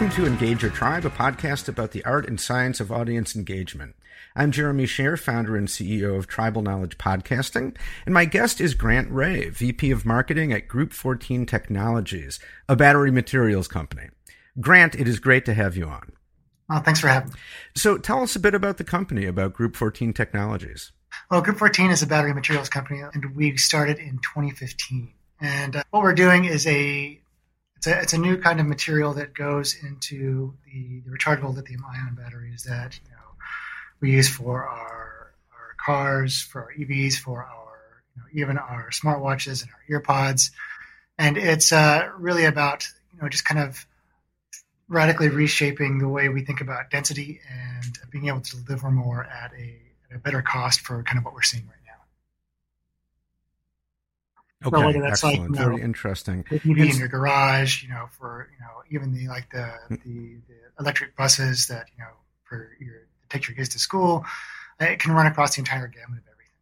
Welcome to Engage Your Tribe, a podcast about the art and science of audience engagement. I'm Jeremy Shere, founder and CEO of Tribal Knowledge Podcasting, and my guest is Grant Ray, VP of Marketing at Group 14 Technologies, a battery materials company. Grant, it is great to have you on. Well, thanks for having me. So tell us a bit about the company, about Group 14 Technologies. Well, Group 14 is a battery materials company, and we started in 2015. And uh, what we're doing is a it's a, it's a new kind of material that goes into the, the rechargeable lithium ion batteries that you know, we use for our, our cars, for our EVs, for our you know, even our smartwatches and our earpods. And it's uh, really about you know just kind of radically reshaping the way we think about density and being able to deliver more at a, at a better cost for kind of what we're seeing right Okay, whether that's excellent. like you know, very interesting. TV in your garage, you know, for you know even the like the, the, the electric buses that you know for your take your kids to school, it can run across the entire gamut of everything.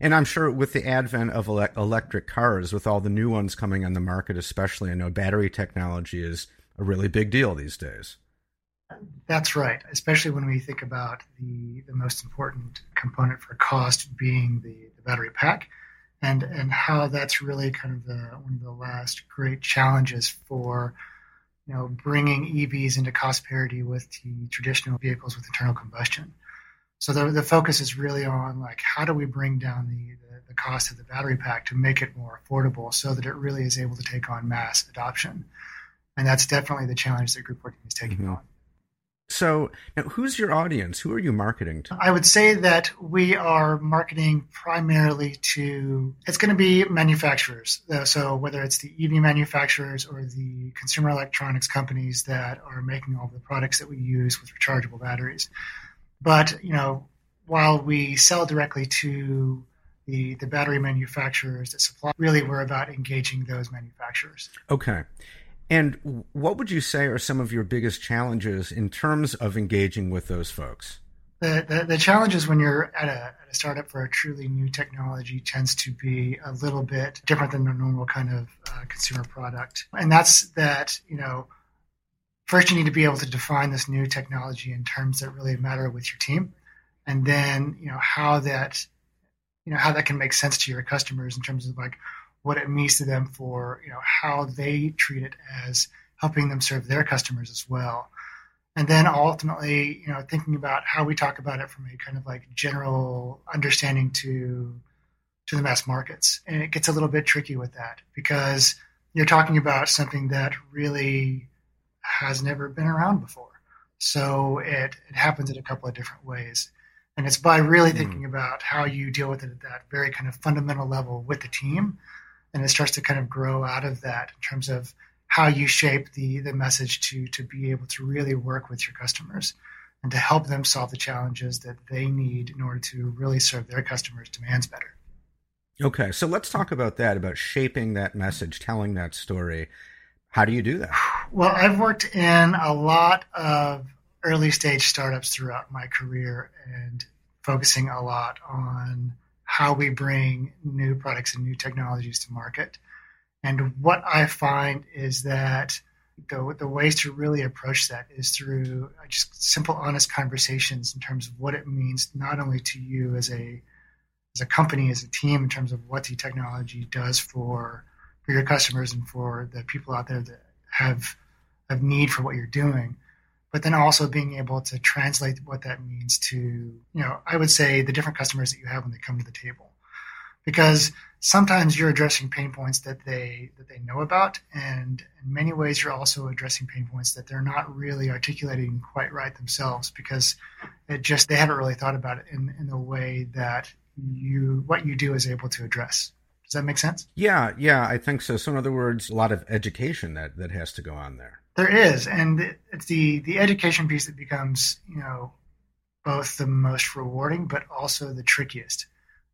And I'm sure with the advent of ele- electric cars, with all the new ones coming on the market, especially, I know battery technology is a really big deal these days. That's right, especially when we think about the the most important component for cost being the, the battery pack and and how that's really kind of the one of the last great challenges for you know bringing EVs into cost parity with the traditional vehicles with internal combustion. So the the focus is really on like how do we bring down the, the, the cost of the battery pack to make it more affordable so that it really is able to take on mass adoption. And that's definitely the challenge that Group 14 is taking mm-hmm. on. So, now who's your audience? Who are you marketing to? I would say that we are marketing primarily to, it's going to be manufacturers. Uh, so, whether it's the EV manufacturers or the consumer electronics companies that are making all the products that we use with rechargeable batteries. But, you know, while we sell directly to the, the battery manufacturers that supply, really we're about engaging those manufacturers. Okay. And what would you say are some of your biggest challenges in terms of engaging with those folks? The, the, the challenges when you're at a, at a, startup for a truly new technology tends to be a little bit different than a normal kind of uh, consumer product. And that's that, you know, first you need to be able to define this new technology in terms that really matter with your team. And then, you know, how that, you know, how that can make sense to your customers in terms of like, what it means to them for you know how they treat it as helping them serve their customers as well. And then ultimately you know thinking about how we talk about it from a kind of like general understanding to to the mass markets. And it gets a little bit tricky with that because you're talking about something that really has never been around before. So it, it happens in a couple of different ways. And it's by really mm. thinking about how you deal with it at that very kind of fundamental level with the team and it starts to kind of grow out of that in terms of how you shape the the message to to be able to really work with your customers and to help them solve the challenges that they need in order to really serve their customers' demands better. Okay, so let's talk about that about shaping that message, telling that story. How do you do that? Well, I've worked in a lot of early stage startups throughout my career and focusing a lot on how we bring new products and new technologies to market. And what I find is that the, the ways to really approach that is through just simple, honest conversations in terms of what it means, not only to you as a as a company, as a team, in terms of what the technology does for for your customers and for the people out there that have have need for what you're doing, but then also being able to translate what that means to, you know, I would say the different customers that you have when they come to the table. Because sometimes you're addressing pain points that they that they know about, and in many ways you're also addressing pain points that they're not really articulating quite right themselves because it just they haven't really thought about it in, in the way that you what you do is able to address. Does that make sense? Yeah, yeah, I think so. So in other words, a lot of education that that has to go on there. There is, and it's the the education piece that becomes you know both the most rewarding but also the trickiest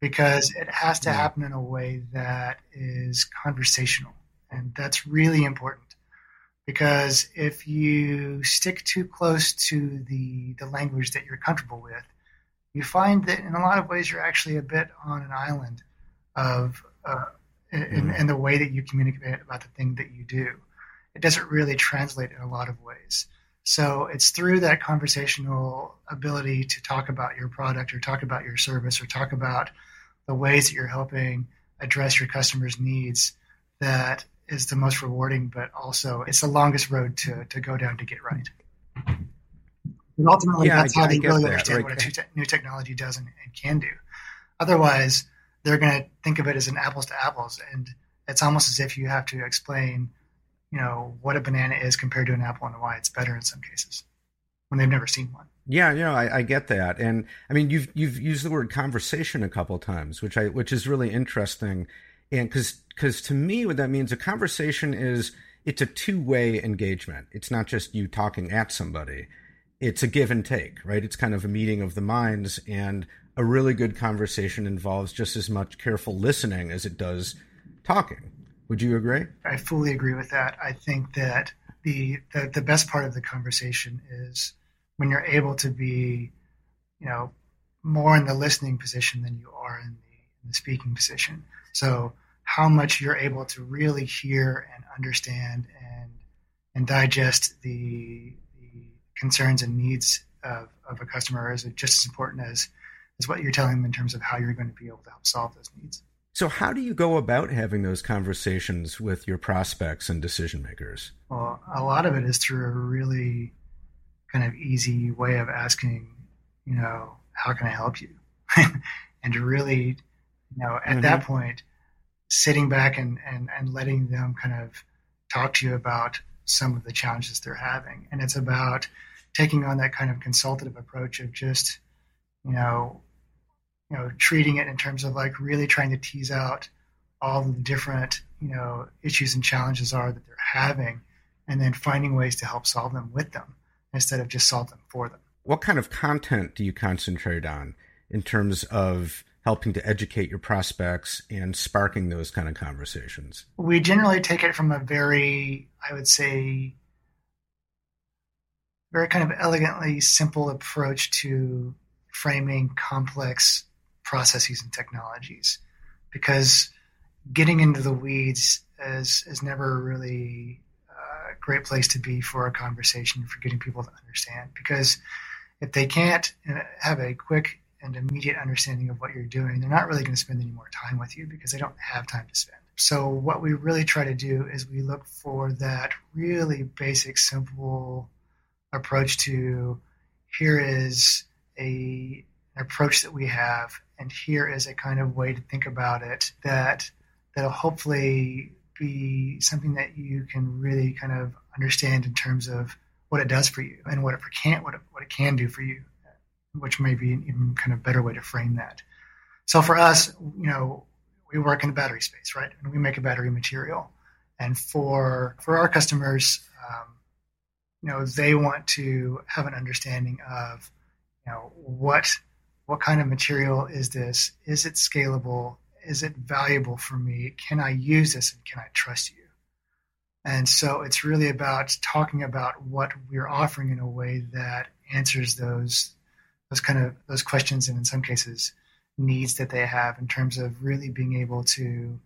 because it has to happen in a way that is conversational, and that's really important because if you stick too close to the the language that you're comfortable with, you find that in a lot of ways you're actually a bit on an island of uh, in, mm. in the way that you communicate about the thing that you do it doesn't really translate in a lot of ways. So it's through that conversational ability to talk about your product or talk about your service or talk about the ways that you're helping address your customers' needs that is the most rewarding, but also it's the longest road to, to go down to get right. And ultimately, yeah, that's I, how they really that, understand right. what a te- new technology does and, and can do. Otherwise, they're going to think of it as an apples to apples, and it's almost as if you have to explain, you know, what a banana is compared to an apple and why it's better in some cases when they've never seen one. Yeah, you know, I, I, get that, and I mean, you've you've used the word conversation a couple times, which I which is really interesting, and because because to me, what that means, a conversation is it's a two way engagement. It's not just you talking at somebody; it's a give and take, right? It's kind of a meeting of the minds, and a really good conversation involves just as much careful listening as it does talking. Would you agree? I fully agree with that. I think that the the, the best part of the conversation is when you're able to be, you know, more in the listening position than you are in the, in the speaking position. So how much you're able to really hear and understand and and digest the, the concerns and needs of, of a customer is just as important as as what you're telling them in terms of how you're going to be able to help solve those needs. So, how do you go about having those conversations with your prospects and decision makers? Well, a lot of it is through a really kind of easy way of asking, you know, how can I help you? and to really, you know, at mm-hmm. that point, sitting back and, and, and letting them kind of talk to you about some of the challenges they're having. And it's about taking on that kind of consultative approach of just, you know, you know, treating it in terms of like really trying to tease out all the different, you know, issues and challenges are that they're having and then finding ways to help solve them with them instead of just solve them for them. What kind of content do you concentrate on in terms of helping to educate your prospects and sparking those kind of conversations? We generally take it from a very, I would say, very kind of elegantly simple approach to framing complex processes and technologies because getting into the weeds is, is never really a great place to be for a conversation for getting people to understand. Because if they can't uh, have a quick and immediate understanding of what you're doing, they're not really going to spend any more time with you because they don't have time to spend. So, what we really try to do is we look for that really basic, simple approach to here is a approach that we have, and here is a kind of way to think about it that that'll hopefully be something that you can really kind of understand in terms of what it does for you and what it can't what it, what it can do for you, which may be an even kind of better way to frame that. So for us, you know, we work in the battery space, right? And we make a battery material. And for for our customers, um, you know, they want to have an understanding of, you know, what what kind of material is this? Is it scalable? is it valuable for me? Can I use this and can I trust you? And so it's really about talking about what we're offering in a way that answers those those kind of those questions and in some cases needs that they have in terms of really being able to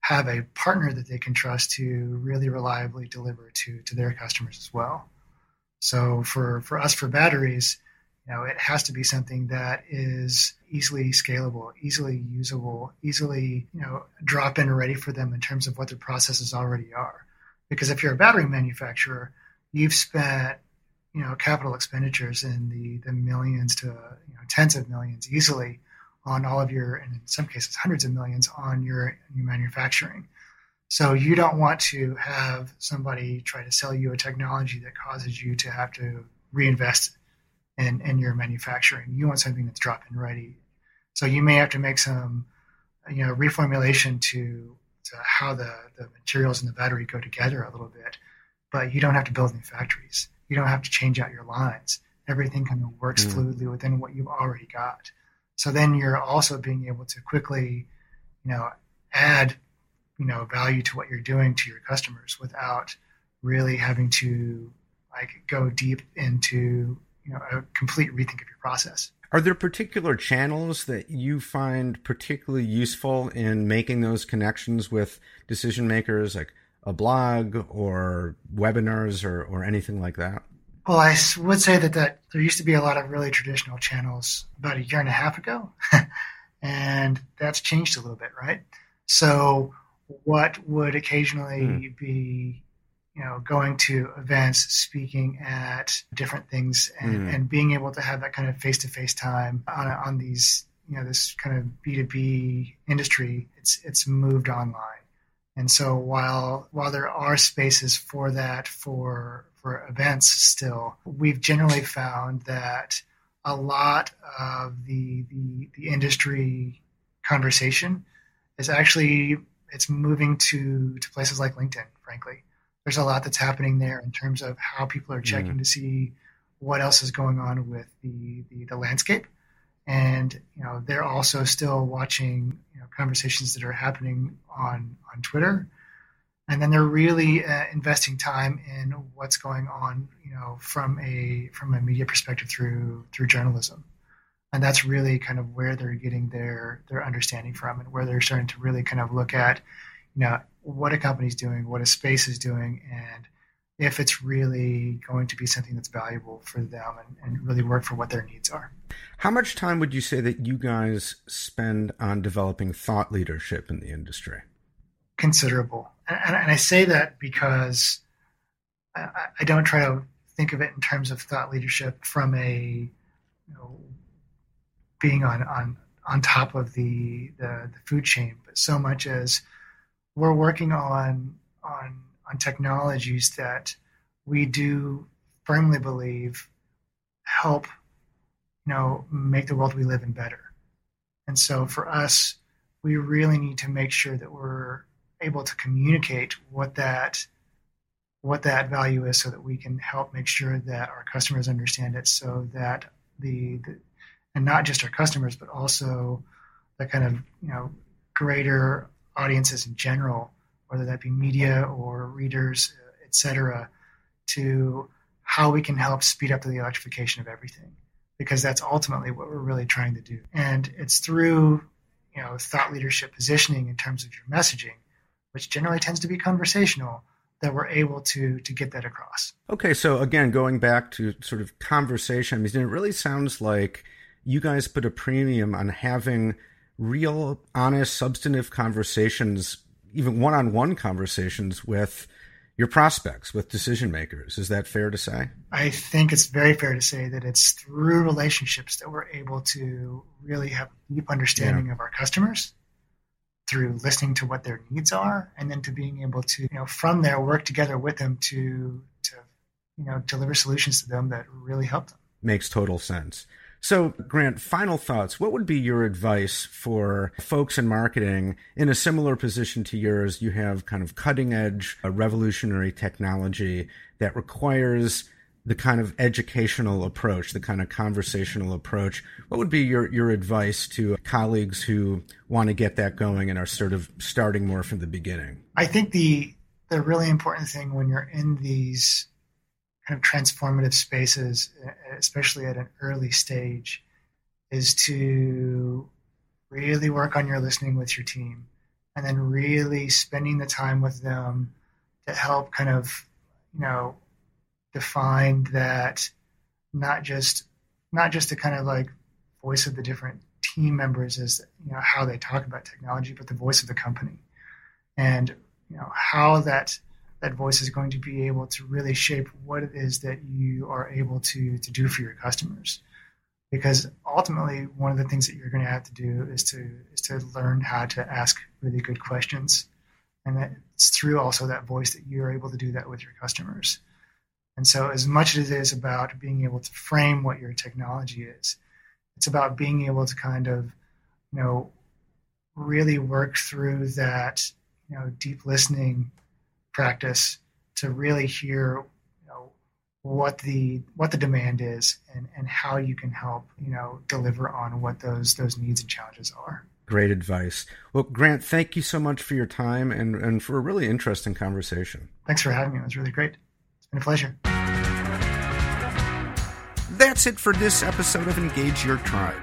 have a partner that they can trust to really reliably deliver to to their customers as well. So for for us for batteries, you know, it has to be something that is easily scalable, easily usable, easily, you know, drop in ready for them in terms of what their processes already are. Because if you're a battery manufacturer, you've spent, you know, capital expenditures in the, the millions to, you know, tens of millions easily on all of your, and in some cases, hundreds of millions on your, your manufacturing. So you don't want to have somebody try to sell you a technology that causes you to have to reinvest in, in your manufacturing. You want something that's drop in ready. So you may have to make some, you know, reformulation to, to how the, the materials in the battery go together a little bit, but you don't have to build new factories. You don't have to change out your lines. Everything kind of works mm. fluidly within what you've already got. So then you're also being able to quickly, you know, add, you know, value to what you're doing to your customers without really having to like go deep into you know a complete rethink of your process. Are there particular channels that you find particularly useful in making those connections with decision makers, like a blog or webinars or, or anything like that? Well, I would say that, that there used to be a lot of really traditional channels about a year and a half ago, and that's changed a little bit, right? So, what would occasionally mm. be, you know, going to events, speaking at different things, and, mm. and being able to have that kind of face to face time on, on these, you know, this kind of B two B industry, it's it's moved online. And so while while there are spaces for that for for events still, we've generally found that a lot of the the, the industry conversation is actually it's moving to to places like LinkedIn. Frankly, there's a lot that's happening there in terms of how people are checking mm-hmm. to see what else is going on with the, the, the landscape. And you know they're also still watching you know conversations that are happening on on Twitter, and then they're really uh, investing time in what's going on you know from a from a media perspective through through journalism, and that's really kind of where they're getting their their understanding from, and where they're starting to really kind of look at you know what a company's doing, what a space is doing, and if it's really going to be something that's valuable for them and, and, really work for what their needs are. How much time would you say that you guys spend on developing thought leadership in the industry? Considerable. And, and I say that because I, I, don't try to think of it in terms of thought leadership from a you know, being on, on, on top of the, the, the food chain, but so much as we're working on on on technologies that we do firmly believe help you know make the world we live in better. And so for us we really need to make sure that we're able to communicate what that what that value is so that we can help make sure that our customers understand it so that the, the and not just our customers but also the kind of you know greater audiences in general whether that be media or readers, et cetera, to how we can help speed up the electrification of everything, because that's ultimately what we're really trying to do. And it's through you know thought leadership positioning in terms of your messaging, which generally tends to be conversational, that we're able to to get that across. Okay, so again, going back to sort of conversation, I mean, it really sounds like you guys put a premium on having real, honest, substantive conversations even one-on-one conversations with your prospects, with decision makers. Is that fair to say? I think it's very fair to say that it's through relationships that we're able to really have a deep understanding yeah. of our customers through listening to what their needs are and then to being able to you know from there work together with them to to you know deliver solutions to them that really help them makes total sense so, Grant, final thoughts. What would be your advice for folks in marketing in a similar position to yours? You have kind of cutting edge, uh, revolutionary technology that requires the kind of educational approach, the kind of conversational approach. What would be your, your advice to colleagues who want to get that going and are sort of starting more from the beginning? I think the the really important thing when you're in these kind of transformative spaces, especially at an early stage, is to really work on your listening with your team and then really spending the time with them to help kind of, you know, define that not just not just the kind of like voice of the different team members as you know how they talk about technology, but the voice of the company. And you know how that that voice is going to be able to really shape what it is that you are able to to do for your customers. Because ultimately one of the things that you're going to have to do is to is to learn how to ask really good questions. And that it's through also that voice that you're able to do that with your customers. And so as much as it is about being able to frame what your technology is it's about being able to kind of you know really work through that you know deep listening practice to really hear you know, what the what the demand is and, and how you can help you know deliver on what those those needs and challenges are. Great advice. Well, Grant, thank you so much for your time and, and for a really interesting conversation. Thanks for having me. It was really great. It's been a pleasure. That's it for this episode of Engage Your Tribe.